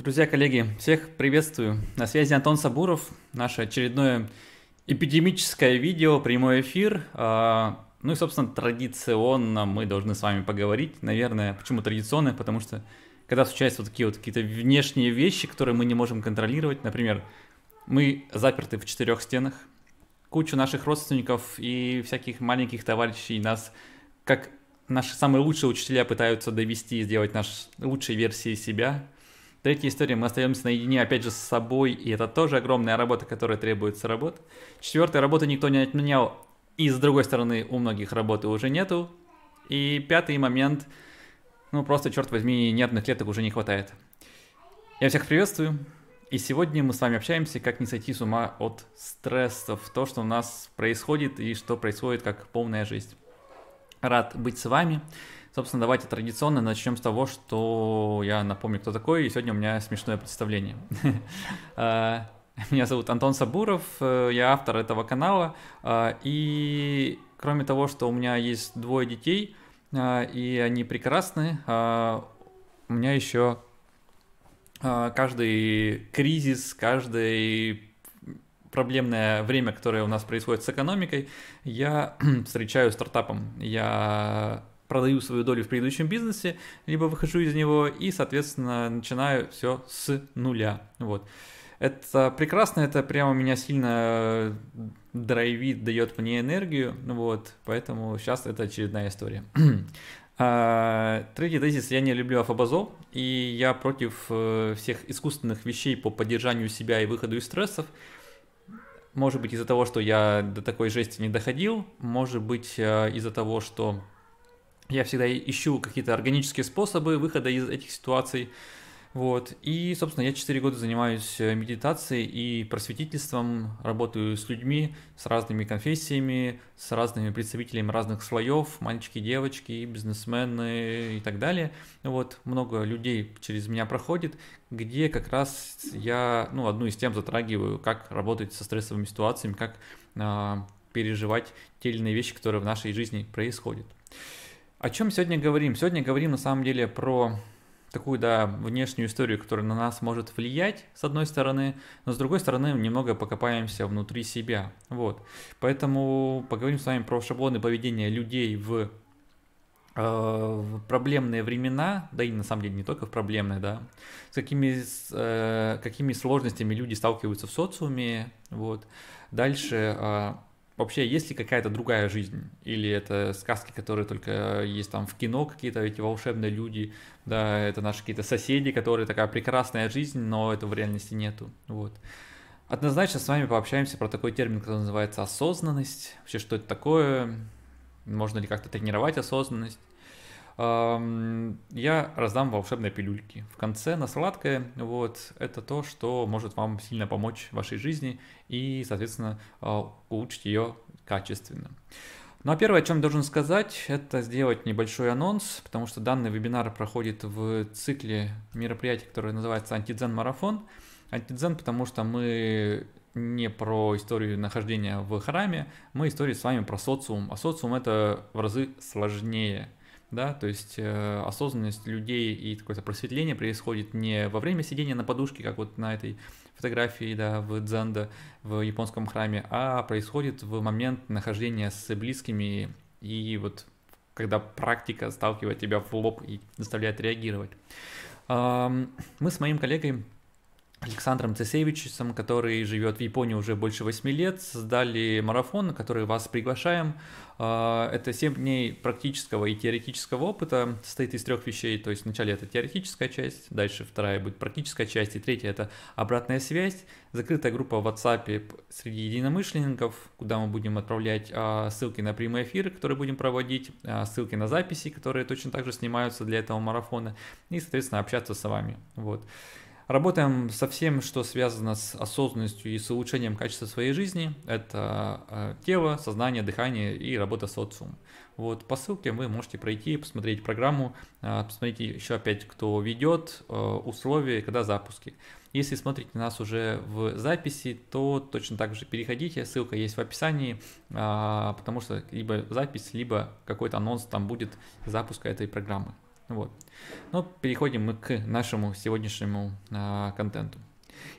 Друзья, коллеги, всех приветствую. На связи Антон Сабуров. Наше очередное эпидемическое видео, прямой эфир. А, ну и, собственно, традиционно мы должны с вами поговорить. Наверное, почему традиционно? Потому что когда случаются вот такие вот какие-то внешние вещи, которые мы не можем контролировать, например, мы заперты в четырех стенах, кучу наших родственников и всяких маленьких товарищей нас, как наши самые лучшие учителя пытаются довести и сделать наш лучшей версией себя – Третья история, мы остаемся наедине опять же с собой, и это тоже огромная работа, которая требуется работы. Четвертая, работа никто не отменял, и с другой стороны у многих работы уже нету. И пятый момент, ну просто, черт возьми, нервных клеток уже не хватает. Я всех приветствую, и сегодня мы с вами общаемся, как не сойти с ума от стрессов, то, что у нас происходит и что происходит как полная жизнь. Рад быть с вами. Собственно, давайте традиционно начнем с того, что я напомню, кто такой, и сегодня у меня смешное представление. А, меня зовут Антон Сабуров, э, я автор этого канала, а, и кроме того, что у меня есть двое детей, а, и они прекрасны, у меня еще каждый кризис, каждый проблемное время, которое у нас происходит с экономикой, я встречаю стартапом. Я продаю свою долю в предыдущем бизнесе, либо выхожу из него и, соответственно, начинаю все с нуля. Вот. Это прекрасно, это прямо меня сильно драйвит, дает мне энергию, вот, поэтому сейчас это очередная история. А, третий тезис, я не люблю афобазол, и я против э, всех искусственных вещей по поддержанию себя и выходу из стрессов. Может быть из-за того, что я до такой жести не доходил, может быть э, из-за того, что я всегда ищу какие-то органические способы выхода из этих ситуаций. Вот. И, собственно, я 4 года занимаюсь э, медитацией и просветительством, работаю с людьми, с разными конфессиями, с разными представителями разных слоев, мальчики, девочки, бизнесмены и так далее. Вот. Много людей через меня проходит, где как раз я, ну, одну из тем затрагиваю, как работать со стрессовыми ситуациями, как а, переживать те или иные вещи, которые в нашей жизни происходят. О чем сегодня говорим? Сегодня говорим на самом деле про такую, да, внешнюю историю, которая на нас может влиять, с одной стороны, но с другой стороны, немного покопаемся внутри себя. Вот. Поэтому поговорим с вами про шаблоны поведения людей в, э, в проблемные времена, да и на самом деле не только в проблемные, да, с какими, э, какими сложностями люди сталкиваются в социуме, вот. Дальше э, Вообще, есть ли какая-то другая жизнь? Или это сказки, которые только есть там в кино, какие-то эти волшебные люди, да, это наши какие-то соседи, которые такая прекрасная жизнь, но этого в реальности нету, вот. Однозначно с вами пообщаемся про такой термин, который называется осознанность. Вообще, что это такое? Можно ли как-то тренировать осознанность? Я раздам волшебные пилюльки. В конце на сладкое, вот, это то, что может вам сильно помочь в вашей жизни и, соответственно, а, улучшить ее качественно. Ну а первое, о чем должен сказать, это сделать небольшой анонс, потому что данный вебинар проходит в цикле мероприятий, которое называется Антидзен Марафон. Антидзен, потому что мы не про историю нахождения в храме, мы историю с вами про социум. А социум это в разы сложнее да, то есть э, осознанность людей и какое-то просветление происходит не во время сидения на подушке, как вот на этой фотографии, да, в Дзенда, в японском храме, а происходит в момент нахождения с близкими и вот когда практика сталкивает тебя в лоб и заставляет реагировать. Мы с моим коллегой Александром Цесевичем, который живет в Японии уже больше 8 лет, создали марафон, на который вас приглашаем. А, это 7 дней практического и теоретического опыта, состоит из трех вещей, то есть вначале это теоретическая часть, дальше вторая будет практическая часть, и третья это обратная связь, закрытая группа в WhatsApp среди единомышленников, куда мы будем отправлять а, ссылки на прямые эфиры, которые будем проводить, а, ссылки на записи, которые точно так же снимаются для этого марафона, и, соответственно, общаться с вами. Вот. Работаем со всем, что связано с осознанностью и с улучшением качества своей жизни. Это э, тело, сознание, дыхание и работа с социумом. Вот по ссылке вы можете пройти, посмотреть программу, э, посмотрите еще опять, кто ведет, э, условия, когда запуски. Если смотрите нас уже в записи, то точно так же переходите, ссылка есть в описании, потому что либо запись, либо какой-то анонс там будет запуска этой программы. Вот. Но переходим мы к нашему сегодняшнему а, контенту.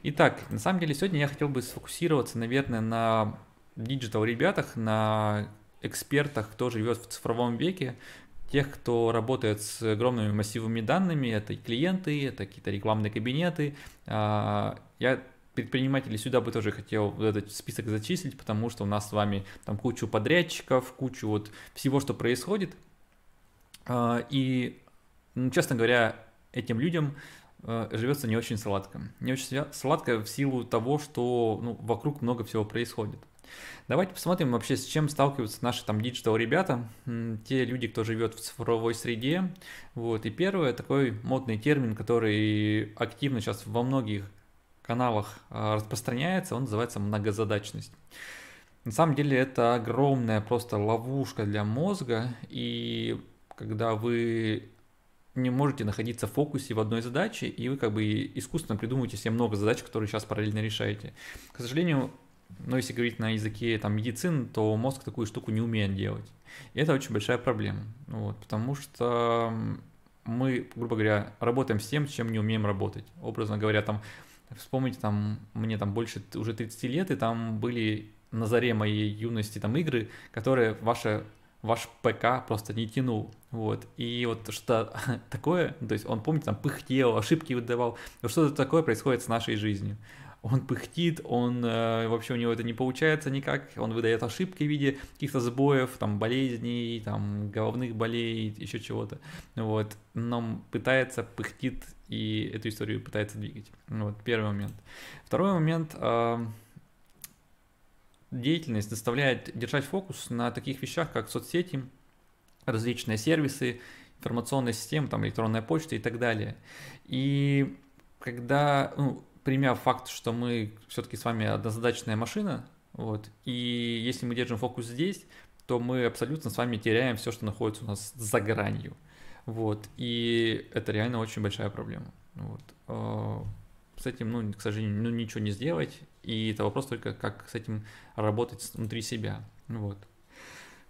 Итак, на самом деле сегодня я хотел бы сфокусироваться, наверное, на digital ребятах, на экспертах, кто живет в цифровом веке, тех, кто работает с огромными массивами данными, это клиенты, это какие-то рекламные кабинеты. А, я предпринимателей сюда бы тоже хотел этот список зачислить, потому что у нас с вами там кучу подрядчиков, кучу вот всего, что происходит. А, и, ну, честно говоря, этим людям э, живется не очень сладко. Не очень сладко в силу того, что ну, вокруг много всего происходит. Давайте посмотрим вообще, с чем сталкиваются наши там digital ребята, те люди, кто живет в цифровой среде. Вот. И первый такой модный термин, который активно сейчас во многих каналах а, распространяется, он называется многозадачность. На самом деле это огромная просто ловушка для мозга, и когда вы не можете находиться в фокусе в одной задаче, и вы как бы искусственно придумываете себе много задач, которые сейчас параллельно решаете. К сожалению, но если говорить на языке там, медицины, то мозг такую штуку не умеет делать. И это очень большая проблема, вот, потому что мы, грубо говоря, работаем с тем, с чем не умеем работать. Образно говоря, там, вспомните, там, мне там больше уже 30 лет, и там были на заре моей юности там игры, которые ваше ваш ПК просто не тянул, вот, и вот что такое, то есть он, помните, там пыхтел, ошибки выдавал, что-то такое происходит с нашей жизнью, он пыхтит, он э, вообще у него это не получается никак, он выдает ошибки в виде каких-то сбоев, там, болезней, там, головных болей, еще чего-то, вот, но пытается, пыхтит и эту историю пытается двигать, вот, первый момент. Второй момент, э, деятельность заставляет держать фокус на таких вещах, как соцсети, различные сервисы, информационная система, там, электронная почта и так далее. И когда, ну, примя факт, что мы все-таки с вами однозадачная машина, вот, и если мы держим фокус здесь, то мы абсолютно с вами теряем все, что находится у нас за гранью. Вот, и это реально очень большая проблема. Вот. А, с этим, ну, к сожалению, ну, ничего не сделать, и это вопрос только, как с этим работать внутри себя. Вот.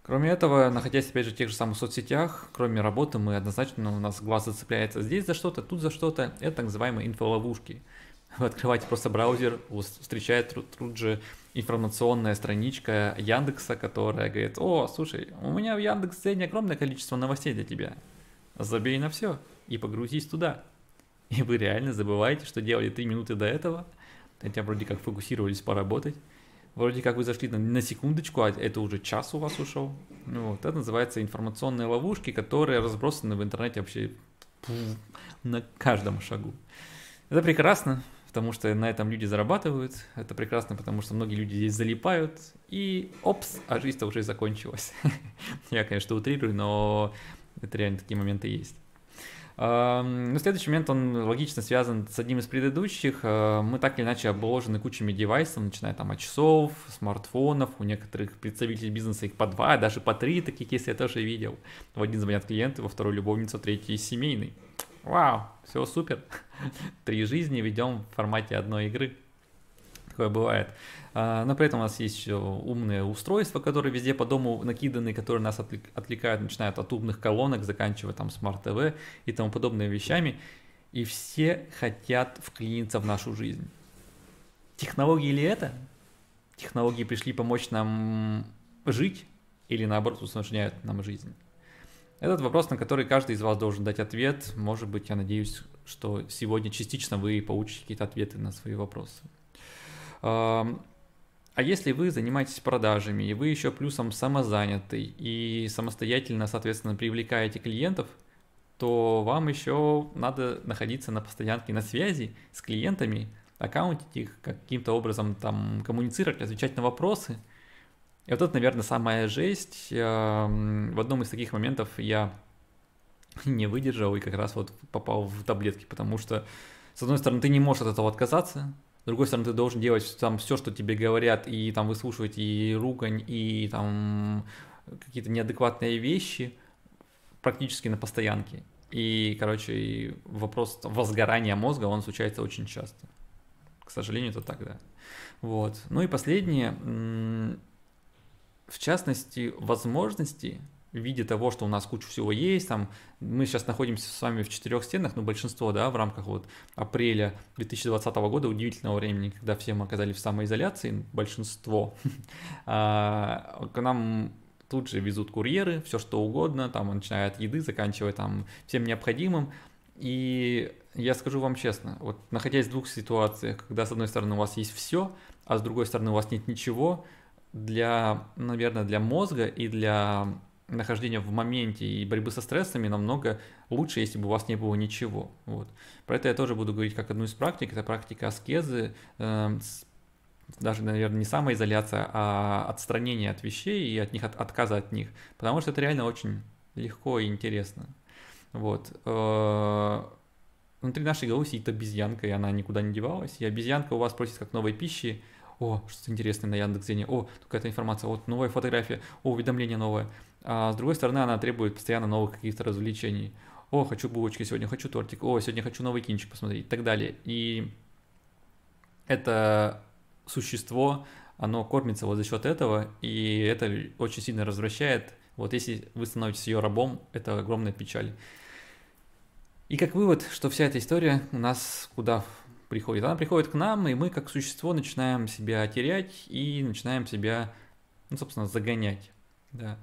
Кроме этого, находясь, опять же, в тех же самых соцсетях, кроме работы, мы однозначно, у нас глаз зацепляется здесь за что-то, тут за что-то. Это так называемые инфоловушки. Вы открываете просто браузер, встречает тут же информационная страничка Яндекса, которая говорит, о, слушай, у меня в Яндекс.Дзене огромное количество новостей для тебя. Забей на все и погрузись туда. И вы реально забываете, что делали три минуты до этого, хотя вроде как фокусировались поработать, вроде как вы зашли на, на секундочку, а это уже час у вас ушел. Ну, вот, это называется информационные ловушки, которые разбросаны в интернете вообще на каждом шагу. Это прекрасно, потому что на этом люди зарабатывают, это прекрасно, потому что многие люди здесь залипают, и опс, а жизнь-то уже закончилась. Я, конечно, утрирую, но это реально такие моменты есть. Но следующий момент, он логично связан с одним из предыдущих. А, мы так или иначе обложены кучами девайсов, начиная там от часов, смартфонов, у некоторых представителей бизнеса их по два, даже по три таких кейсы я тоже видел. В один звонят клиенты, во второй любовница, третий семейный. Вау, все супер. Три жизни ведем в формате одной игры. Такое бывает. А, но при этом у нас есть умные устройства, которые везде по дому накиданы, которые нас отвлекают, начинают от умных колонок, заканчивая там smart TV и тому подобными вещами. И все хотят вклиниться в нашу жизнь. Технологии ли это? Технологии пришли помочь нам жить или наоборот усложняют нам жизнь? Этот вопрос, на который каждый из вас должен дать ответ. Может быть, я надеюсь, что сегодня частично вы получите какие-то ответы на свои вопросы. А если вы занимаетесь продажами, и вы еще плюсом самозанятый, и самостоятельно, соответственно, привлекаете клиентов, то вам еще надо находиться на постоянке на связи с клиентами, аккаунтить их, каким-то образом там коммуницировать, отвечать на вопросы – и вот это, наверное, самая жесть. В одном из таких моментов я не выдержал и как раз вот попал в таблетки, потому что, с одной стороны, ты не можешь от этого отказаться, с другой стороны, ты должен делать там все, что тебе говорят, и там выслушивать и ругань, и там какие-то неадекватные вещи практически на постоянке. И, короче, вопрос возгорания мозга, он случается очень часто. К сожалению, это так, да. Вот. Ну и последнее, в частности, возможности в виде того, что у нас куча всего есть, там, мы сейчас находимся с вами в четырех стенах, ну, большинство, да, в рамках вот апреля 2020 года, удивительного времени, когда все мы оказались в самоизоляции, большинство, а, к нам тут же везут курьеры, все что угодно, там, начиная от еды, заканчивая там всем необходимым, и я скажу вам честно, вот находясь в двух ситуациях, когда с одной стороны у вас есть все, а с другой стороны у вас нет ничего, для, наверное, для мозга и для нахождения в моменте и борьбы со стрессами намного лучше, если бы у вас не было ничего. Вот. Про это я тоже буду говорить как одну из практик. Это практика аскезы, э, даже, наверное, не самоизоляция, а отстранение от вещей и от них от, отказа от них. Потому что это реально очень легко и интересно. Вот. Э, внутри нашей головы сидит обезьянка, и она никуда не девалась. И обезьянка у вас просит как новой пищи, о, что-то интересное на Яндекс.Зене, о, какая-то информация, вот новая фотография, о, уведомление новое. А с другой стороны, она требует постоянно новых каких-то развлечений. О, хочу булочки сегодня, хочу тортик, о, сегодня хочу новый кинчик посмотреть и так далее. И это существо, оно кормится вот за счет этого, и это очень сильно развращает. Вот если вы становитесь ее рабом, это огромная печаль. И как вывод, что вся эта история у нас куда приходит? Она приходит к нам, и мы как существо начинаем себя терять и начинаем себя, ну, собственно, загонять. Да.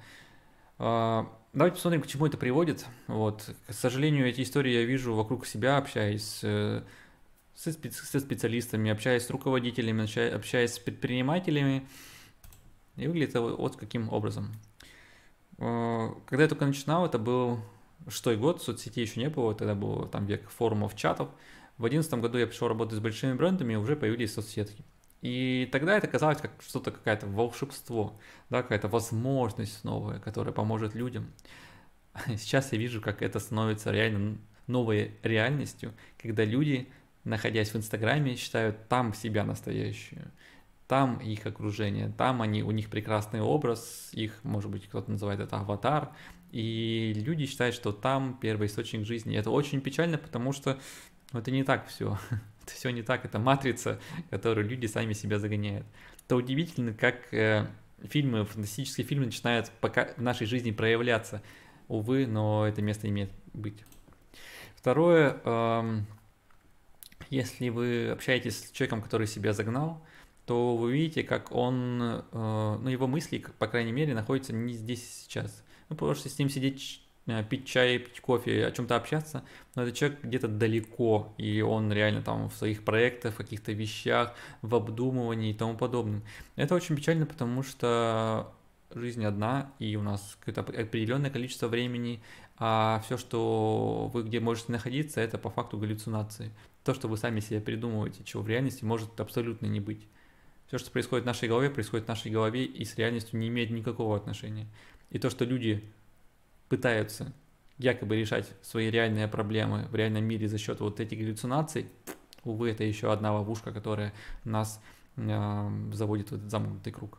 А, давайте посмотрим, к чему это приводит. Вот. К сожалению, эти истории я вижу вокруг себя, общаясь э, со, со специалистами, общаясь с руководителями, общаясь с предпринимателями. И выглядит это вот каким образом. А, когда я только начинал, это был шестой год, соцсетей еще не было, тогда был там век форумов, чатов. В одиннадцатом году я пришел работать с большими брендами, и уже появились соцсетки. И тогда это казалось как что-то, какое-то волшебство, да, какая-то возможность новая, которая поможет людям. Сейчас я вижу, как это становится реально новой реальностью, когда люди, находясь в Инстаграме, считают там себя настоящую, там их окружение, там они, у них прекрасный образ, их, может быть, кто-то называет это аватар, и люди считают, что там первый источник жизни. И это очень печально, потому что это не так все. все не так, это матрица, которую люди сами себя загоняют. Это удивительно, как э, фильмы, фантастические фильмы начинают пока в нашей жизни проявляться. Увы, но это место имеет быть. Второе, э, если вы общаетесь с человеком, который себя загнал, то вы видите, как он, э, ну его мысли, по крайней мере, находятся не здесь сейчас. Ну, потому что с ним сидеть пить чай, пить кофе, о чем-то общаться, но этот человек где-то далеко, и он реально там в своих проектах, в каких-то вещах, в обдумывании и тому подобном. Это очень печально, потому что жизнь одна, и у нас какое-то определенное количество времени, а все, что вы где можете находиться, это по факту галлюцинации. То, что вы сами себе придумываете, чего в реальности может абсолютно не быть. Все, что происходит в нашей голове, происходит в нашей голове и с реальностью не имеет никакого отношения. И то, что люди пытаются якобы решать свои реальные проблемы в реальном мире за счет вот этих галлюцинаций, увы, это еще одна ловушка, которая нас э, заводит в этот замкнутый круг.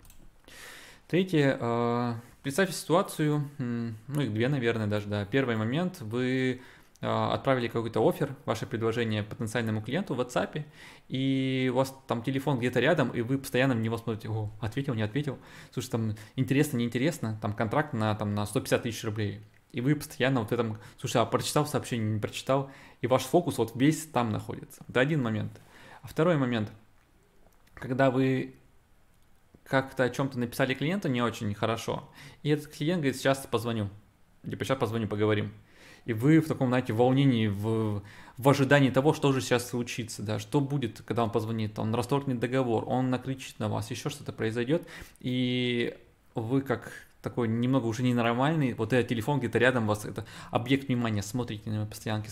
Третье, э, представьте ситуацию, ну их две, наверное, даже, да. Первый момент, вы отправили какой-то офер, ваше предложение потенциальному клиенту в WhatsApp, и у вас там телефон где-то рядом, и вы постоянно в него смотрите, о, ответил, не ответил, слушай, там интересно, неинтересно, там контракт на, там, на 150 тысяч рублей, и вы постоянно вот этом, слушай, а прочитал сообщение, не прочитал, и ваш фокус вот весь там находится. Это один момент. А второй момент, когда вы как-то о чем-то написали клиенту не очень хорошо, и этот клиент говорит, сейчас позвоню, типа сейчас позвоню, поговорим. И вы в таком, знаете, волнении, в, в ожидании того, что же сейчас случится, да, что будет, когда он позвонит, он расторгнет договор, он накричит на вас, еще что-то произойдет, и вы как такой немного уже ненормальный, вот этот телефон где-то рядом у вас, это объект внимания, смотрите на него постоянно,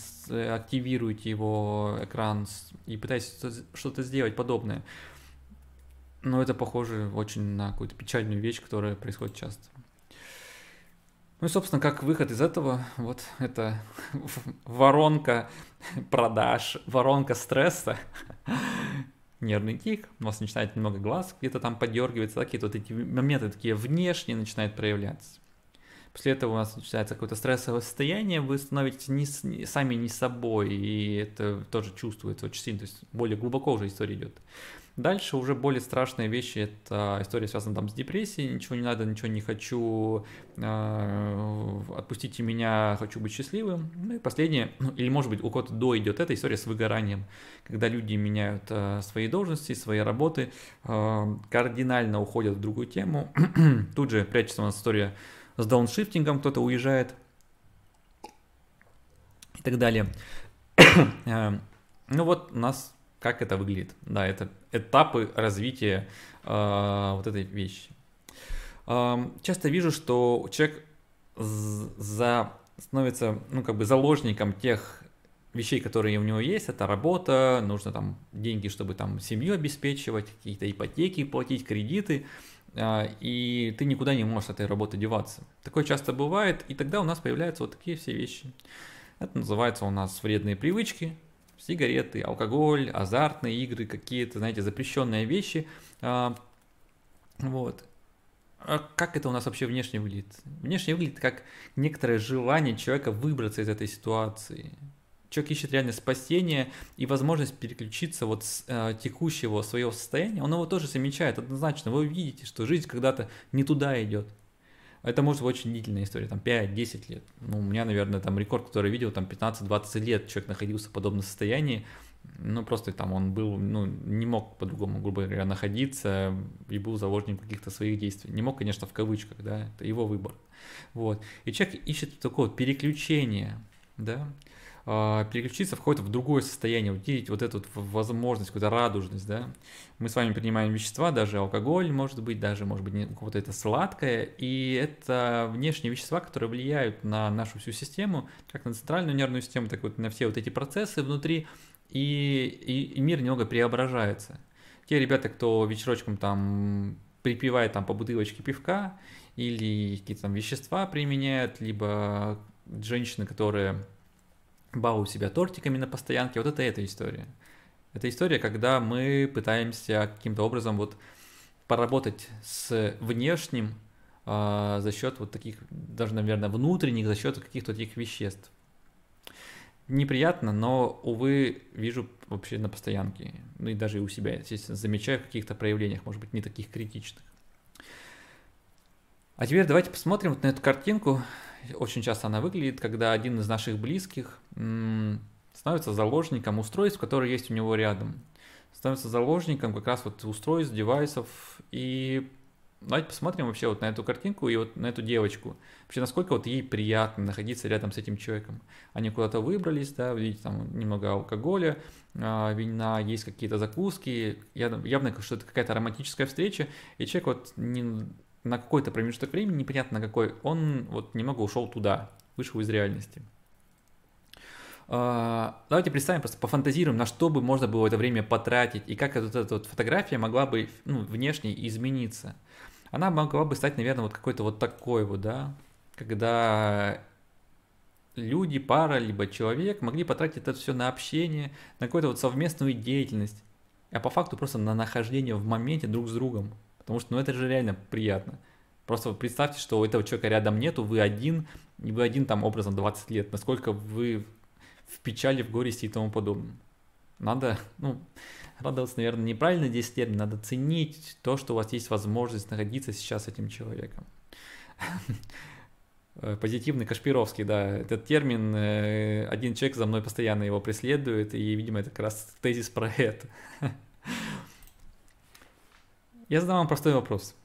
активируете его экран и пытаетесь что-то сделать подобное. Но это похоже очень на какую-то печальную вещь, которая происходит часто. Ну и, собственно, как выход из этого, вот это воронка продаж, воронка стресса, нервный тик, у вас начинает немного глаз где-то там подергиваться, какие-то вот эти моменты такие внешние начинают проявляться. После этого у нас начинается какое-то стрессовое состояние, вы становитесь не, не, сами не собой, и это тоже чувствуется очень сильно, то есть более глубоко уже история идет. Дальше уже более страшные вещи, это история связана там с депрессией, ничего не надо, ничего не хочу, э, отпустите меня, хочу быть счастливым. Ну и последнее, ну, или может быть у кого-то до идет эта история с выгоранием, когда люди меняют э, свои должности, свои работы, э, кардинально уходят в другую тему. Тут же прячется у нас история с дауншифтингом, кто-то уезжает и так далее. Ну вот у нас как это выглядит. Да, это этапы развития э, вот этой вещи. Э, часто вижу, что человек за, становится, ну, как бы заложником тех вещей, которые у него есть, это работа, нужно там деньги, чтобы там семью обеспечивать, какие-то ипотеки платить, кредиты, э, и ты никуда не можешь с этой работы деваться. Такое часто бывает, и тогда у нас появляются вот такие все вещи. Это называется у нас вредные привычки, сигареты, алкоголь, азартные игры, какие-то, знаете, запрещенные вещи. А, вот. А как это у нас вообще внешне выглядит? Внешне выглядит как некоторое желание человека выбраться из этой ситуации. Человек ищет реально спасение и возможность переключиться вот с э, текущего своего состояния. Он его тоже замечает однозначно. Вы увидите, что жизнь когда-то не туда идет. Это может быть очень длительная история, там 5-10 лет. Ну, у меня, наверное, там рекорд, который я видел, там 15-20 лет человек находился в подобном состоянии. Ну, просто там он был, ну, не мог по-другому, грубо говоря, находиться и был заложником каких-то своих действий. Не мог, конечно, в кавычках, да, это его выбор. Вот. И человек ищет такое переключение, да, переключиться входит в другое состояние, увидеть вот эту возможность, какую-то радужность, да. Мы с вами принимаем вещества, даже алкоголь, может быть, даже, может быть, у кого-то это сладкое, и это внешние вещества, которые влияют на нашу всю систему, как на центральную нервную систему, так вот на все вот эти процессы внутри, и, и, и мир немного преображается. Те ребята, кто вечерочком там припивает там по бутылочке пивка или какие-то там вещества применяют, либо женщины, которые балуют себя тортиками на постоянке. Вот это эта история. Это история, когда мы пытаемся каким-то образом вот поработать с внешним э, за счет вот таких, даже, наверное, внутренних, за счет каких-то таких веществ. Неприятно, но, увы, вижу вообще на постоянке. Ну и даже у себя, естественно, замечаю в каких-то проявлениях, может быть, не таких критичных. А теперь давайте посмотрим вот на эту картинку очень часто она выглядит, когда один из наших близких становится заложником устройств, которые есть у него рядом. Становится заложником как раз вот устройств, девайсов. И давайте посмотрим вообще вот на эту картинку и вот на эту девочку. Вообще, насколько вот ей приятно находиться рядом с этим человеком. Они куда-то выбрались, да, видите, там немного алкоголя, а, вина, есть какие-то закуски. Явно, что это какая-то романтическая встреча, и человек вот не на какой-то промежуток времени, непонятно какой, он вот немного ушел туда, вышел из реальности. А, давайте представим, просто пофантазируем, на что бы можно было это время потратить, и как вот эта вот фотография могла бы ну, внешне измениться. Она могла бы стать, наверное, вот какой-то вот такой вот, да, когда люди, пара, либо человек могли потратить это все на общение, на какую-то вот совместную деятельность, а по факту просто на нахождение в моменте друг с другом. Потому что, ну, это же реально приятно. Просто представьте, что у этого человека рядом нету, вы один, и вы один там образом 20 лет. Насколько вы в печали, в горести и тому подобное. Надо, ну, радоваться, наверное, неправильно здесь термин, надо ценить то, что у вас есть возможность находиться сейчас с этим человеком. Позитивный Кашпировский, да, этот термин, э, один человек за мной постоянно его преследует, и, видимо, это как раз тезис про это. Я задам вам простой вопрос.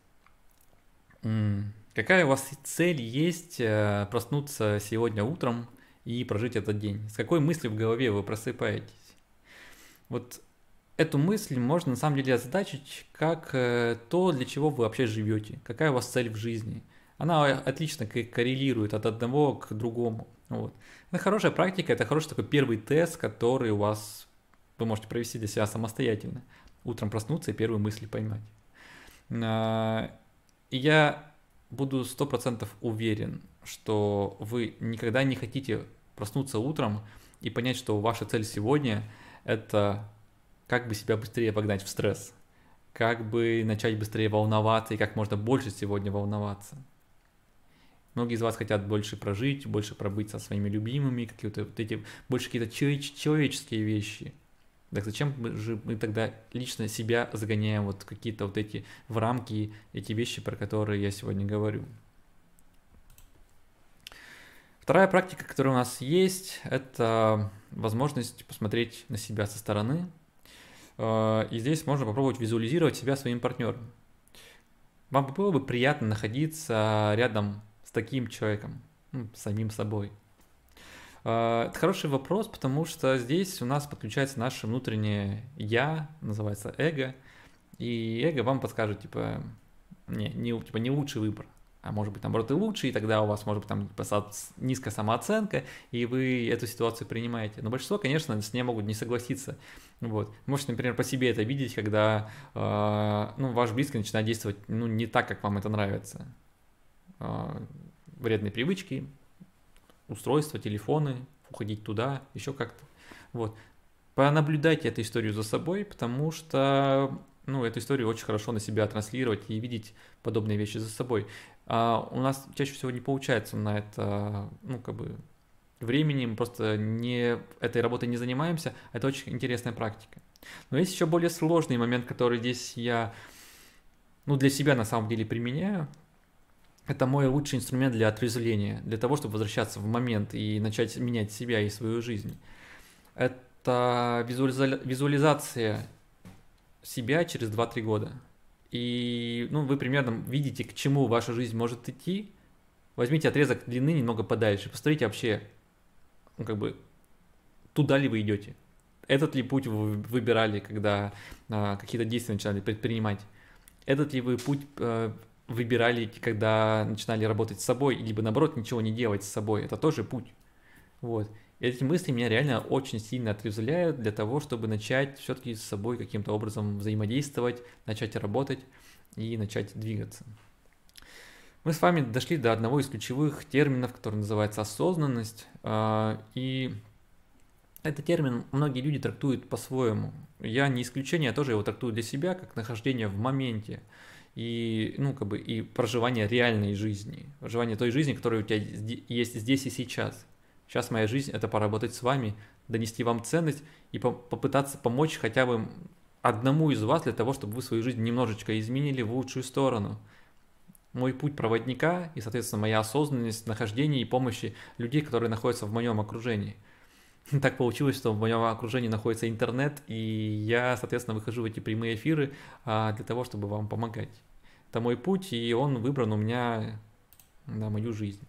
Какая у вас цель есть э, проснуться сегодня утром и прожить этот день? С какой мыслью в голове вы просыпаетесь? Вот эту мысль можно на самом деле озадачить как э, то, для чего вы вообще живете, какая у вас цель в жизни. Она отлично коррелирует от одного к другому. Вот. Это хорошая практика, это хороший такой первый тест, который у вас вы можете провести для себя самостоятельно. Утром проснуться и первые мысли поймать. А, я буду сто процентов уверен, что вы никогда не хотите проснуться утром и понять, что ваша цель сегодня – это как бы себя быстрее погнать в стресс, как бы начать быстрее волноваться и как можно больше сегодня волноваться. Многие из вас хотят больше прожить, больше пробыть со своими любимыми, какие-то вот эти, больше какие-то человеческие вещи. Так зачем же мы тогда лично себя загоняем вот какие-то вот эти в рамки, эти вещи, про которые я сегодня говорю? Вторая практика, которая у нас есть, это возможность посмотреть на себя со стороны. Э, и здесь можно попробовать визуализировать себя своим партнером. Вам было бы приятно находиться рядом с таким человеком, ну, самим собой. А, это хороший вопрос, потому что здесь у нас подключается наше внутреннее «я», называется эго, и эго вам подскажет, типа, не, не, типа, не лучший выбор, а может быть, наоборот, и лучший, и тогда у вас может быть там типа, низкая самооценка, и вы эту ситуацию принимаете. Но большинство, конечно, с ней могут не согласиться. Вот. Можете, например, по себе это видеть, когда э, ну, ваш близкий начинает действовать ну, не так, как вам это нравится. Э, вредные привычки, устройства, телефоны, уходить туда, еще как-то. Вот. Понаблюдайте эту историю за собой, потому что ну, эту историю очень хорошо на себя транслировать и видеть подобные вещи за собой. А у нас чаще всего не получается на это, ну, как бы, времени, мы просто не, этой работой не занимаемся, это очень интересная практика. Но есть еще более сложный момент, который здесь я, ну, для себя на самом деле применяю, это мой лучший инструмент для отрезвления, для того, чтобы возвращаться в момент и начать менять себя и свою жизнь. Это визуализация себя через 2-3 года. И ну, вы примерно видите, к чему ваша жизнь может идти. Возьмите отрезок длины немного подальше. Посмотрите вообще, ну, как бы, туда ли вы идете. Этот ли путь вы выбирали, когда а, какие-то действия начинали предпринимать. Этот ли вы путь а, выбирали, когда начинали работать с собой, либо наоборот ничего не делать с собой. Это тоже путь. Вот. И эти мысли меня реально очень сильно отрезвляют для того, чтобы начать все-таки с собой каким-то образом взаимодействовать, начать работать и начать двигаться. Мы с вами дошли до одного из ключевых терминов, который называется осознанность. А, и этот термин многие люди трактуют по-своему. Я не исключение, я тоже его трактую для себя как нахождение в моменте и, ну, как бы, и проживание реальной жизни, проживание той жизни, которая у тебя есть здесь и сейчас. Сейчас моя жизнь – это поработать с вами, донести вам ценность и попытаться помочь хотя бы одному из вас для того, чтобы вы свою жизнь немножечко изменили в лучшую сторону. Мой путь проводника и, соответственно, моя осознанность, нахождения и помощи людей, которые находятся в моем окружении. Так получилось, что в моем окружении находится интернет, и я, соответственно, выхожу в эти прямые эфиры а, для того, чтобы вам помогать. Это мой путь, и он выбран у меня на мою жизнь.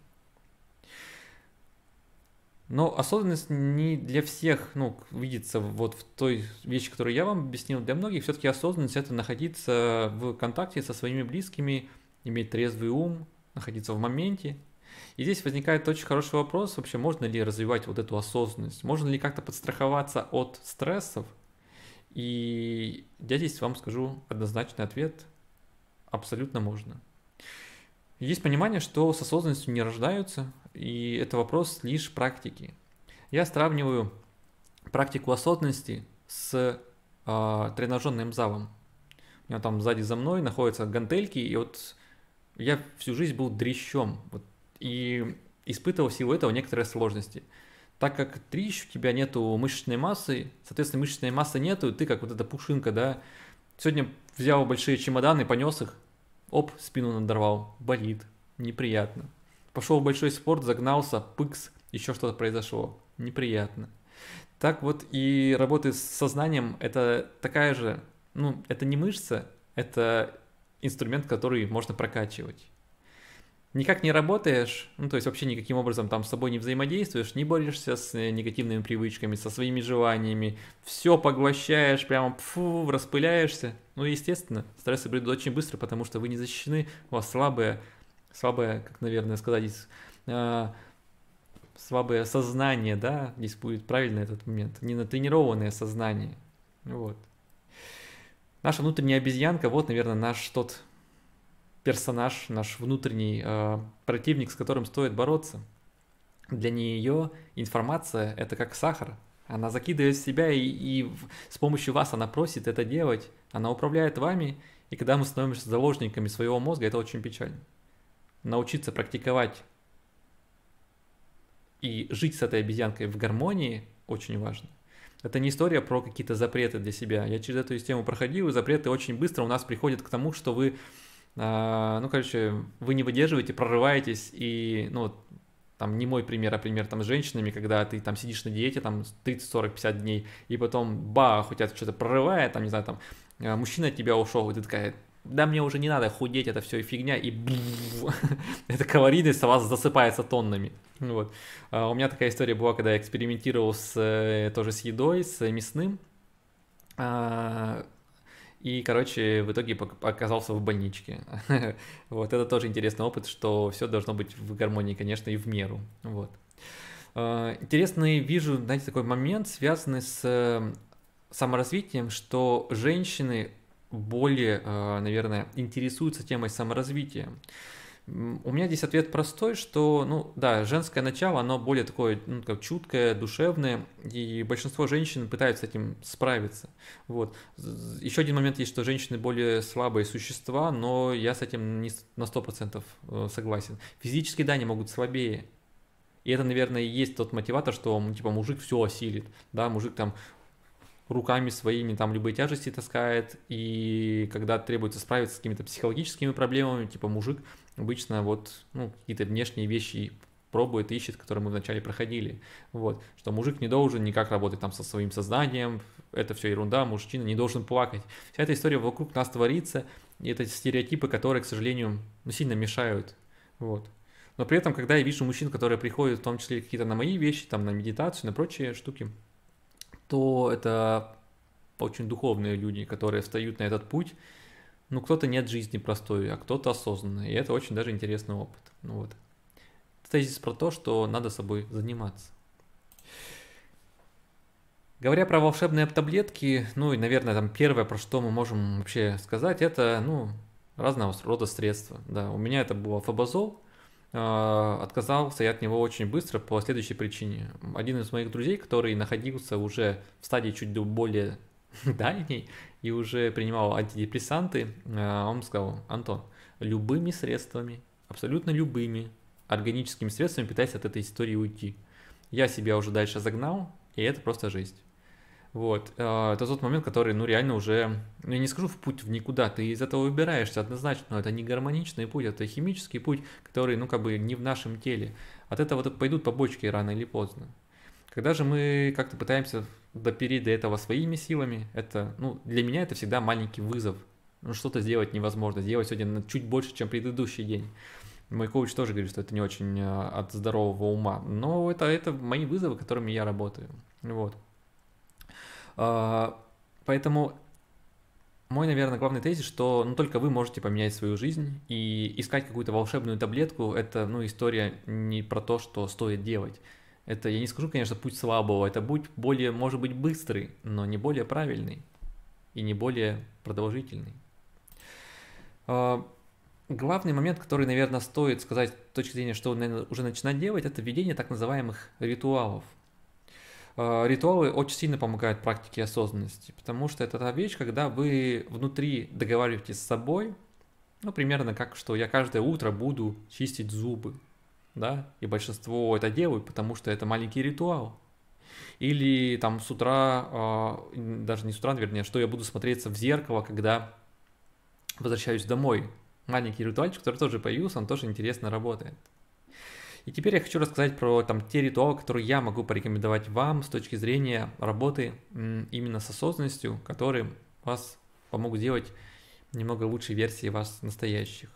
Но осознанность не для всех, ну, видится вот в той вещи, которую я вам объяснил. Для многих все-таки осознанность это находиться в контакте со своими близкими, иметь трезвый ум, находиться в моменте. И здесь возникает очень хороший вопрос, вообще можно ли развивать вот эту осознанность, можно ли как-то подстраховаться от стрессов. И я здесь вам скажу однозначный ответ, абсолютно можно. Есть понимание, что с осознанностью не рождаются, и это вопрос лишь практики. Я сравниваю практику осознанности с э, тренажерным залом. У меня там сзади за мной находятся гантельки, и вот я всю жизнь был дрищом, вот, и испытывал всего этого некоторые сложности. Так как дрищ, у тебя нету мышечной массы, соответственно, мышечной массы нету, и ты как вот эта пушинка, да, сегодня взял большие чемоданы, понес их, оп, спину надорвал, болит, неприятно. Пошел в большой спорт, загнался, пыкс, еще что-то произошло. Неприятно. Так вот и работа с сознанием это такая же, ну, это не мышца, это инструмент, который можно прокачивать. Никак не работаешь, ну, то есть вообще никаким образом там с собой не взаимодействуешь, не борешься с негативными привычками, со своими желаниями, все поглощаешь, прямо фу, распыляешься. Ну, естественно, стрессы придут очень быстро, потому что вы не защищены, у вас слабая слабое, как, наверное, сказать, э, слабое сознание, да, здесь будет правильно этот момент, не натренированное сознание, вот. Наша внутренняя обезьянка, вот, наверное, наш тот персонаж, наш внутренний э, противник, с которым стоит бороться. Для нее информация – это как сахар. Она закидывает в себя, и, и с помощью вас она просит это делать. Она управляет вами, и когда мы становимся заложниками своего мозга, это очень печально научиться практиковать И жить с этой обезьянкой в гармонии очень важно. Это не история про какие-то запреты для себя. Я через эту систему проходил, и запреты очень быстро у нас приходят к тому, что вы, ну, короче, вы не выдерживаете, прорываетесь, и, ну, там не мой пример, а пример там с женщинами, когда ты там сидишь на диете там 30, 40, 50 дней, и потом бах, у тебя что-то прорывает, там, не знаю, там, э, мужчина от тебя ушел, и ты такая, да мне уже не надо худеть, это все фигня, и эта калорийность у вас засыпается тоннами. Вот. А у меня такая история была, когда я экспериментировал с, э, тоже с едой, с мясным, а, и, короче, в итоге оказался в больничке. вот, это тоже интересный опыт, что все должно быть в гармонии, конечно, и в меру. Вот. А, интересный вижу, знаете, такой момент, связанный с э, саморазвитием, что женщины более, э, наверное, интересуются темой саморазвития. У меня здесь ответ простой, что, ну да, женское начало, оно более такое, ну, как чуткое, душевное, и большинство женщин пытаются с этим справиться. Вот. Еще один момент есть, что женщины более слабые существа, но я с этим не на 100% э, согласен. Физически, да, они могут слабее, и это, наверное, и есть тот мотиватор, что, типа, мужик все осилит, да, мужик там руками своими там любые тяжести таскает, и когда требуется справиться с какими-то психологическими проблемами, типа мужик обычно вот ну, какие-то внешние вещи пробует, ищет, которые мы вначале проходили. Вот. Что мужик не должен никак работать там со своим сознанием, это все ерунда, мужчина не должен плакать. Вся эта история вокруг нас творится, и это стереотипы, которые, к сожалению, ну, сильно мешают. Вот. Но при этом, когда я вижу мужчин, которые приходят, в том числе какие-то на мои вещи, там на медитацию, на прочие штуки, то это очень духовные люди, которые встают на этот путь. Ну, кто-то нет жизни простой, а кто-то осознанный. И это очень даже интересный опыт. Ну вот. Тезис про то, что надо собой заниматься. Говоря про волшебные таблетки, ну и, наверное, там первое, про что мы можем вообще сказать, это, ну, разного рода средства. Да, у меня это был фабазол, отказался я от него очень быстро по следующей причине. Один из моих друзей, который находился уже в стадии чуть более дальней и уже принимал антидепрессанты, а, он сказал, Антон, любыми средствами, абсолютно любыми органическими средствами пытайся от этой истории уйти. Я себя уже дальше загнал, и это просто жесть. Вот. А, это тот момент, который, ну, реально уже, ну, я не скажу в путь в никуда, ты из этого выбираешься однозначно, но это не гармоничный путь, это химический путь, который, ну, как бы не в нашем теле. От этого пойдут побочки рано или поздно. Когда же мы как-то пытаемся допереть до этого своими силами, это, ну, для меня это всегда маленький вызов. Ну, что-то сделать невозможно, сделать сегодня чуть больше, чем предыдущий день. Мой коуч тоже говорит, что это не очень а, от здорового ума, но это, это мои вызовы, которыми я работаю. Вот. А, поэтому мой, наверное, главный тезис, что ну, только вы можете поменять свою жизнь, и искать какую-то волшебную таблетку, это ну, история не про то, что стоит делать. Это, я не скажу, конечно, путь слабого, это путь более, может быть, быстрый, но не более правильный и не более продолжительный. А, главный момент, который, наверное, стоит сказать с точки зрения, что наверное, уже начинать делать, это введение так называемых ритуалов. Э, ритуалы очень сильно помогают практике осознанности, потому что это та вещь, когда вы внутри договариваетесь с собой, ну, примерно как, что я каждое утро буду чистить зубы, да, и большинство это делают, потому что это маленький ритуал. Или там с утра, э, даже не с утра, вернее, что я буду смотреться в зеркало, когда возвращаюсь домой. Маленький ритуальчик, который тоже появился, он тоже интересно работает. И теперь я хочу рассказать про там, те ритуалы, которые я могу порекомендовать вам с точки зрения работы именно с осознанностью, которые вас помогут сделать немного лучшей версии вас настоящих.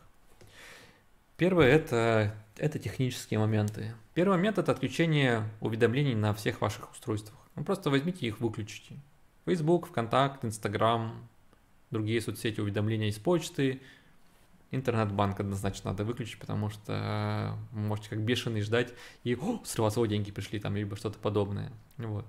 Первое это, это технические моменты. Первый момент это отключение уведомлений на всех ваших устройствах. Ну, просто возьмите их, выключите. Facebook, ВКонтакт, Инстаграм, другие соцсети уведомления из почты, интернет-банк однозначно надо выключить, потому что вы можете как бешеный ждать и О, срываться, о, деньги пришли там, либо что-то подобное. Вот.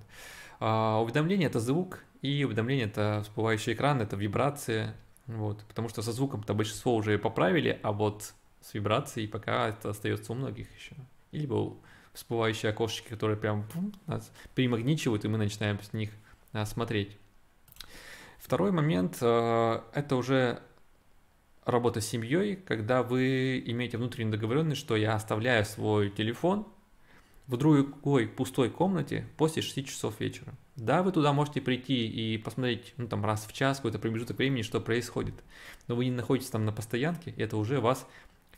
А, уведомление это звук, и уведомление это всплывающий экран, это вибрация, вот, потому что со звуком-то большинство уже поправили, а вот с вибрацией пока это остается у многих еще. Либо всплывающие окошечки, которые прям нас перемагничивают, и мы начинаем с них а, смотреть. Второй момент а, это уже работа с семьей, когда вы имеете внутреннюю договоренность, что я оставляю свой телефон в другой пустой комнате после 6 часов вечера. Да, вы туда можете прийти и посмотреть, ну, там, раз в час, какой-то промежуток времени, что происходит. Но вы не находитесь там на постоянке, и это уже вас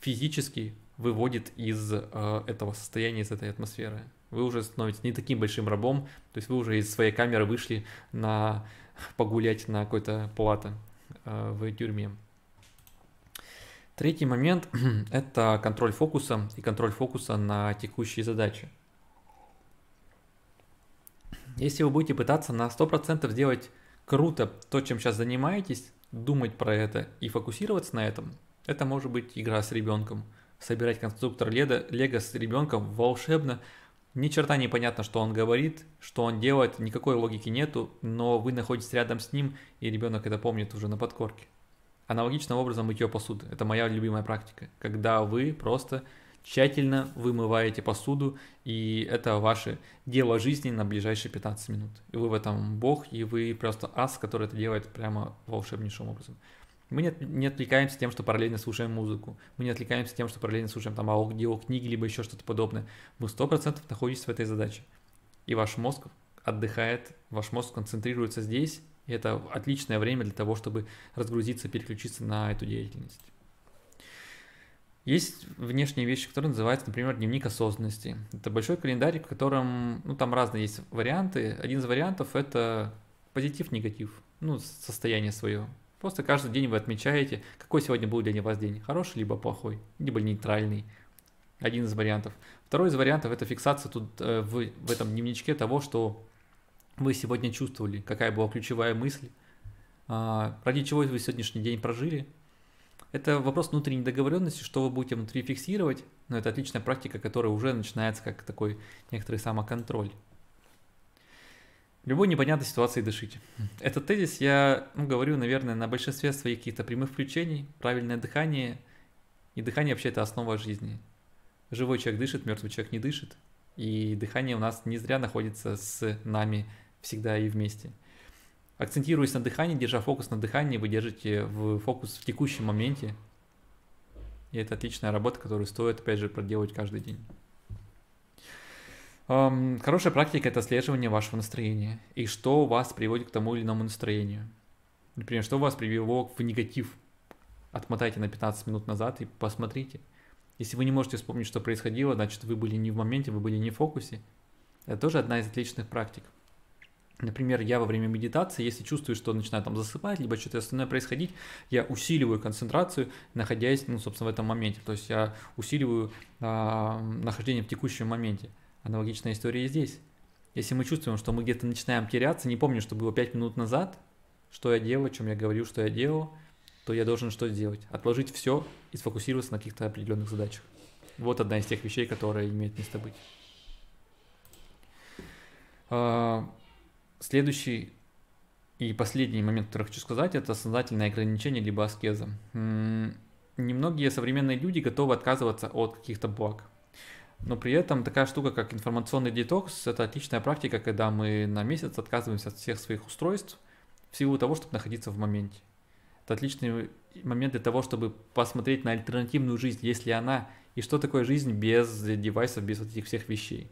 физически выводит из э, этого состояния, из этой атмосферы. Вы уже становитесь не таким большим рабом, то есть вы уже из своей камеры вышли на погулять на какой-то плато э, в тюрьме. Третий момент – это контроль фокуса и контроль фокуса на текущие задачи. Если вы будете пытаться на 100% сделать круто то, чем сейчас занимаетесь, думать про это и фокусироваться на этом, это может быть игра с ребенком. Собирать конструктор лего, лего с ребенком волшебно. Ни черта не понятно, что он говорит, что он делает, никакой логики нету, но вы находитесь рядом с ним, и ребенок это помнит уже на подкорке. Аналогичным образом мытье посуды. Это моя любимая практика, когда вы просто тщательно вымываете посуду, и это ваше дело жизни на ближайшие 15 минут. И вы в этом бог, и вы просто ас, который это делает прямо волшебнейшим образом. Мы не, отвлекаемся тем, что параллельно слушаем музыку. Мы не отвлекаемся тем, что параллельно слушаем там аудиокниги, либо еще что-то подобное. Вы 100% находитесь в этой задаче. И ваш мозг отдыхает, ваш мозг концентрируется здесь, это отличное время для того, чтобы разгрузиться, переключиться на эту деятельность. Есть внешние вещи, которые называются, например, дневник осознанности. Это большой календарь, в котором, ну, там разные есть варианты. Один из вариантов – это позитив-негатив, ну, состояние свое. Просто каждый день вы отмечаете, какой сегодня был для вас день, хороший либо плохой, либо нейтральный. Один из вариантов. Второй из вариантов – это фиксация тут э, в, в этом дневничке того, что вы сегодня чувствовали, какая была ключевая мысль, а, ради чего вы сегодняшний день прожили – это вопрос внутренней договоренности, что вы будете внутри фиксировать, но это отличная практика, которая уже начинается как такой некоторый самоконтроль. В любой непонятной ситуации дышите. Этот тезис я ну, говорю, наверное, на большинстве своих каких-то прямых включений. Правильное дыхание. И дыхание вообще это основа жизни. Живой человек дышит, мертвый человек не дышит. И дыхание у нас не зря находится с нами всегда и вместе. Акцентируясь на дыхании, держа фокус на дыхании, вы держите в фокус в текущем моменте. И это отличная работа, которую стоит, опять же, проделать каждый день. Хорошая практика – это отслеживание вашего настроения. И что вас приводит к тому или иному настроению. Например, что вас привело в негатив. Отмотайте на 15 минут назад и посмотрите. Если вы не можете вспомнить, что происходило, значит, вы были не в моменте, вы были не в фокусе. Это тоже одна из отличных практик. Например, я во время медитации, если чувствую, что начинаю там засыпать, либо что-то остальное происходить, я усиливаю концентрацию, находясь, ну, собственно, в этом моменте. То есть я усиливаю э, нахождение в текущем моменте. Аналогичная история и здесь. Если мы чувствуем, что мы где-то начинаем теряться, не помню, что было 5 минут назад, что я делал, о чем я говорил, что я делал, то я должен что сделать? Отложить все и сфокусироваться на каких-то определенных задачах. Вот одна из тех вещей, которые имеют место быть. Следующий и последний момент, который хочу сказать, это сознательное ограничение либо аскеза. Немногие современные люди готовы отказываться от каких-то благ. Но при этом такая штука, как информационный детокс, это отличная практика, когда мы на месяц отказываемся от всех своих устройств в силу того, чтобы находиться в моменте. Это отличный момент для того, чтобы посмотреть на альтернативную жизнь, есть ли она, и что такое жизнь без девайсов, без вот этих всех вещей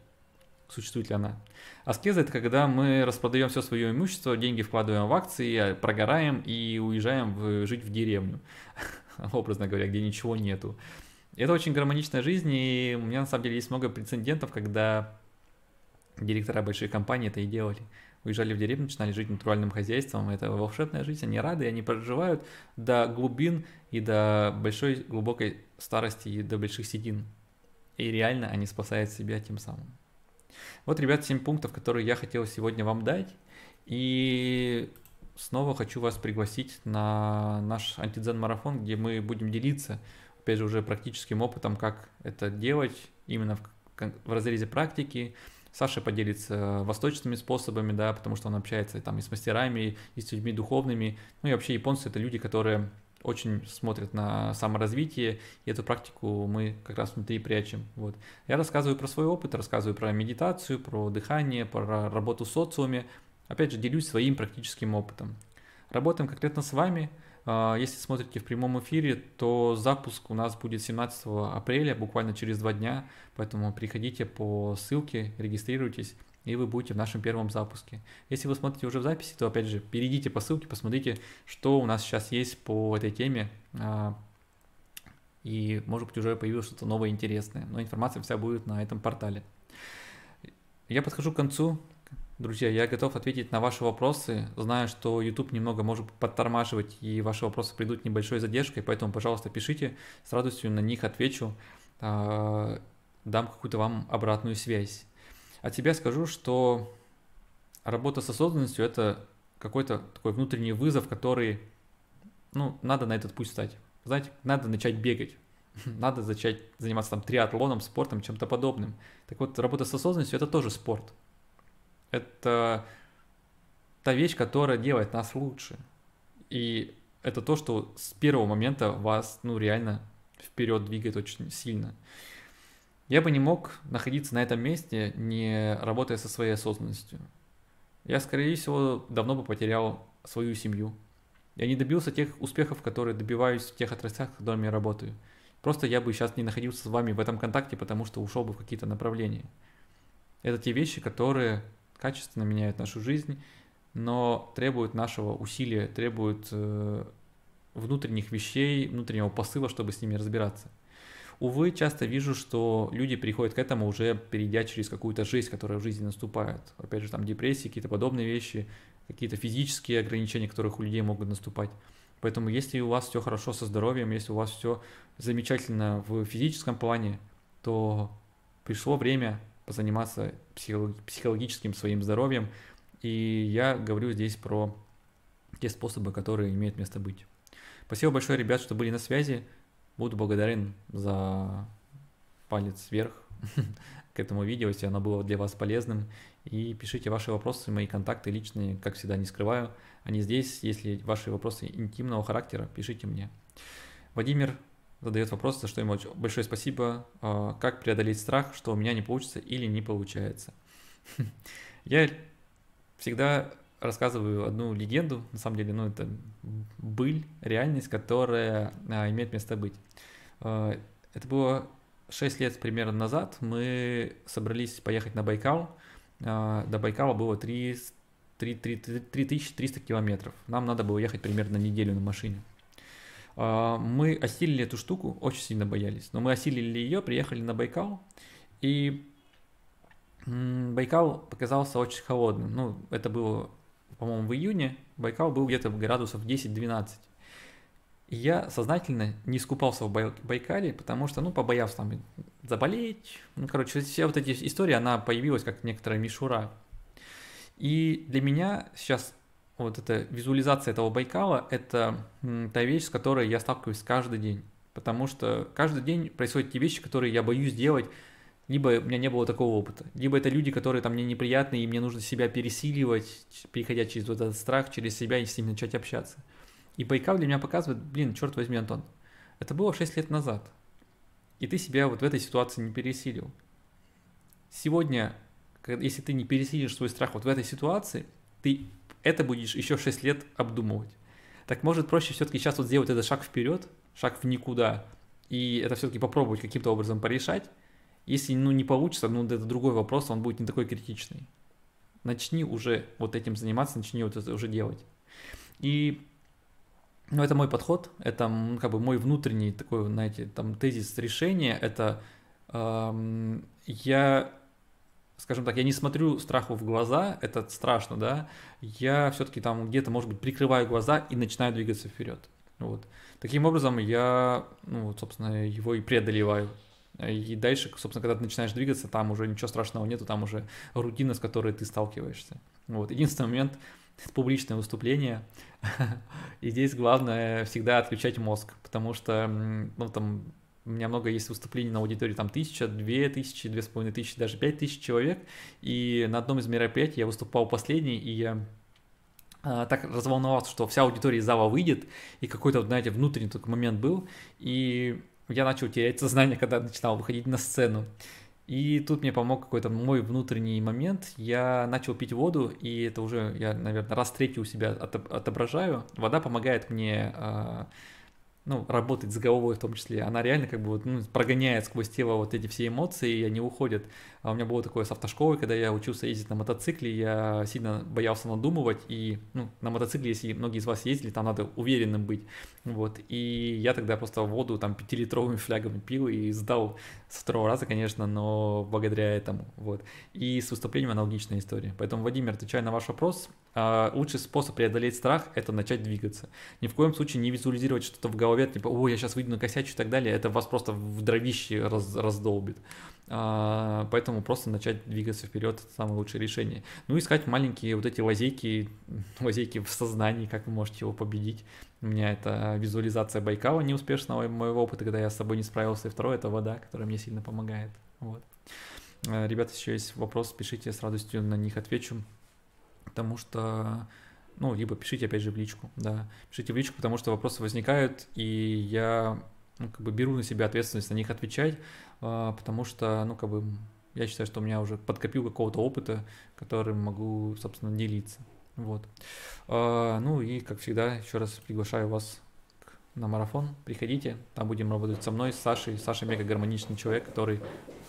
существует ли она. Аскеза – это когда мы распродаем все свое имущество, деньги вкладываем в акции, прогораем и уезжаем в, жить в деревню, образно говоря, где ничего нету. Это очень гармоничная жизнь, и у меня на самом деле есть много прецедентов, когда директора больших компаний это и делали. Уезжали в деревню, начинали жить натуральным хозяйством. Это волшебная жизнь, они рады, они проживают до глубин и до большой глубокой старости, и до больших седин. И реально они спасают себя тем самым. Вот, ребят, 7 пунктов, которые я хотел сегодня вам дать. И снова хочу вас пригласить на наш антидзен-марафон, где мы будем делиться, опять же, уже практическим опытом, как это делать именно в, в разрезе практики. Саша поделится восточными способами, да, потому что он общается там и с мастерами, и с людьми духовными. Ну и вообще японцы это люди, которые очень смотрят на саморазвитие, и эту практику мы как раз внутри прячем. Вот. Я рассказываю про свой опыт, рассказываю про медитацию, про дыхание, про работу в социуме. Опять же, делюсь своим практическим опытом. Работаем конкретно с вами, А, если смотрите в прямом эфире, то запуск у нас будет 17 апреля, буквально через два дня, поэтому приходите по ссылке, регистрируйтесь, и вы будете в нашем первом запуске. Если вы смотрите уже в записи, то опять же перейдите по ссылке, посмотрите, что у нас сейчас есть по этой теме, а, и может быть уже появилось что-то новое интересное, но информация вся будет на этом портале. Я подхожу к концу. Друзья, я готов ответить на ваши вопросы. Знаю, что YouTube немного может подтормаживать, и ваши вопросы придут небольшой задержкой, поэтому, пожалуйста, пишите, с радостью на них отвечу, а, дам какую-то вам обратную связь. От себя скажу, что работа с осознанностью – это какой-то такой внутренний вызов, который, ну, надо на этот путь встать. Знаете, надо начать бегать, надо начать заниматься там триатлоном, спортом, чем-то подобным. Так вот, работа с осознанностью – это тоже спорт. Это та вещь, которая делает нас лучше. И это то, что с первого момента вас, ну, реально вперед двигает очень сильно. Я бы не мог находиться на этом месте, не работая со своей осознанностью. Я, скорее всего, давно бы потерял свою семью, я не добился тех успехов, которые добиваюсь в тех отраслях, в которых я работаю. Просто я бы сейчас не находился с вами в этом контакте, потому что ушел бы в какие-то направления. Это те вещи, которые качественно меняют нашу жизнь, но требуют нашего усилия, требуют э, внутренних вещей, внутреннего посыла, чтобы с ними разбираться. Увы, часто вижу, что люди приходят к этому уже перейдя через какую-то жизнь, которая в жизни наступает. Опять же, там депрессии, какие-то подобные вещи, какие-то физические ограничения, которых у людей могут наступать. Поэтому если у вас все хорошо со здоровьем, если у вас все замечательно в физическом плане, то пришло время позаниматься психологическим своим здоровьем. И я говорю здесь про те способы, которые имеют место быть. Спасибо большое, ребят, что были на связи. Буду благодарен за палец вверх к этому видео, если оно было для вас полезным. И пишите ваши вопросы, мои контакты личные, как всегда, не скрываю. Они здесь, если ваши вопросы интимного характера, пишите мне. Владимир задает вопрос, за что ему большое спасибо. А, как преодолеть страх, что у меня не получится или не получается? Я всегда рассказываю одну легенду, на самом деле, ну, это быль, реальность, которая а, имеет место быть. А, это было 6 лет примерно назад, мы собрались поехать на Байкал, а, до Байкала было 3, 3, 3, 3300 километров. Нам надо было ехать примерно неделю на машине. А, мы осилили эту штуку, очень сильно боялись, но мы осилили ее, приехали на Байкал, и Байкал показался очень холодным. Ну, это было, по-моему, в июне. Байкал был где-то градусов 10-12. И я сознательно не скупался в Байкале, потому что, ну, побоялся там заболеть. Ну, короче, вся вот эти истории, она появилась как некоторая мишура. И для меня сейчас вот эта визуализация этого Байкала – это та вещь, с которой я сталкиваюсь каждый день. Потому что каждый день происходят те вещи, которые я боюсь делать, либо у меня не было такого опыта, либо это люди, которые там мне неприятны, и мне нужно себя пересиливать, переходя через вот этот страх, через себя и с ними начать общаться. И Байкал для меня показывает, блин, черт возьми, Антон, это было 6 лет назад. И ты себя вот в этой ситуации не пересилил. Сегодня, если ты не пересилишь свой страх вот в этой ситуации, ты это будешь еще 6 лет обдумывать. Так может проще все-таки сейчас вот сделать этот шаг вперед, шаг в никуда, и это все-таки попробовать каким-то образом порешать. Если ну, не получится, ну это другой вопрос, он будет не такой критичный. Начни уже вот этим заниматься, начни вот это уже делать. И ну, это мой подход, это как бы мой внутренний такой, знаете, там тезис решения, это эм, я, скажем так, я не смотрю страху в глаза, это страшно, да, я все-таки там где-то, может быть, прикрываю глаза и начинаю двигаться вперед. Вот. Таким образом, я, ну, вот, собственно, его и преодолеваю. И дальше, собственно, когда ты начинаешь двигаться, там уже ничего страшного нету, там уже рутина, с которой ты сталкиваешься. Вот. Единственный момент, публичное выступление, и здесь главное всегда отключать мозг, потому что, ну, там, у меня много есть выступлений на аудитории, там тысяча, две тысячи, две с половиной тысячи, даже пять тысяч человек, и на одном из мероприятий я выступал последний, и я а, так разволновался, что вся аудитория из зала выйдет, и какой-то, знаете, внутренний такой момент был, и я начал терять сознание, когда начинал выходить на сцену. И тут мне помог какой-то мой внутренний момент. Я начал пить воду, и это уже, я, наверное, раз третий у себя отображаю. Вода помогает мне а, ну, работать с головой в том числе, она реально как бы вот, ну, прогоняет сквозь тело вот эти все эмоции, и они уходят. А у меня было такое с автошколой, когда я учился ездить на мотоцикле, я сильно боялся надумывать, и ну, на мотоцикле, если многие из вас ездили, там надо уверенным быть. Вот, и я тогда просто воду там пятилитровыми флягами пил и сдал с второго раза, конечно, но благодаря этому, вот. И с выступлением аналогичная история. Поэтому, Владимир, отвечая на ваш вопрос, лучший способ преодолеть страх – это начать двигаться. Ни в коем случае не визуализировать что-то в голове, типа, о, я сейчас выйду на косячу и так далее, это вас просто в дровище раз, раздолбит. А, поэтому просто начать двигаться вперед – это самое лучшее решение. Ну, искать маленькие вот эти лазейки, лазейки в сознании, как вы можете его победить. У меня это визуализация Байкала неуспешного моего опыта, когда я с собой не справился. И второе – это вода, которая мне сильно помогает. Вот. А, ребята, еще есть вопрос, пишите, с радостью на них отвечу потому что, ну, либо пишите опять же в личку, да, пишите в личку, потому что вопросы возникают, и я, ну, как бы беру на себя ответственность на них отвечать, а, потому что, ну, как бы, я считаю, что у меня уже подкопил какого-то опыта, которым могу, собственно, делиться, вот. А, ну и, как всегда, еще раз приглашаю вас на марафон, приходите, там будем работать со мной, с Сашей. Саша мега гармоничный человек, который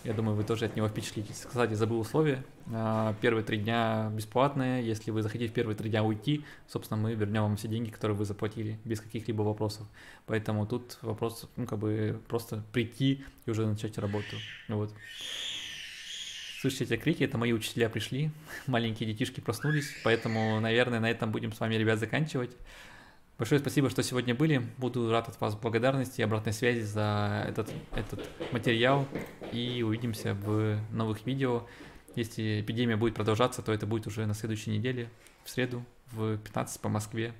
я думаю, вы тоже от него впечатлитесь. Кстати, забыл условия. А, первые три дня бесплатные. Если вы захотите в первые три дня уйти, собственно, мы вернем вам все деньги, которые вы заплатили, без каких-либо вопросов. Поэтому тут вопрос, ну, как бы просто прийти и уже начать работу. Вот. Слышите эти крики? Это мои учителя пришли. Маленькие детишки проснулись. Поэтому, наверное, на этом будем с вами, ребят, заканчивать. Большое спасибо, что сегодня были. Буду рад от вас благодарности и обратной связи за этот, этот материал. И увидимся в новых видео. Если эпидемия будет продолжаться, то это будет уже на следующей неделе, в среду, в 15 по Москве.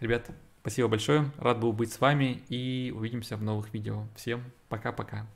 Ребят, спасибо большое. Рад был быть с вами и увидимся в новых видео. Всем пока-пока.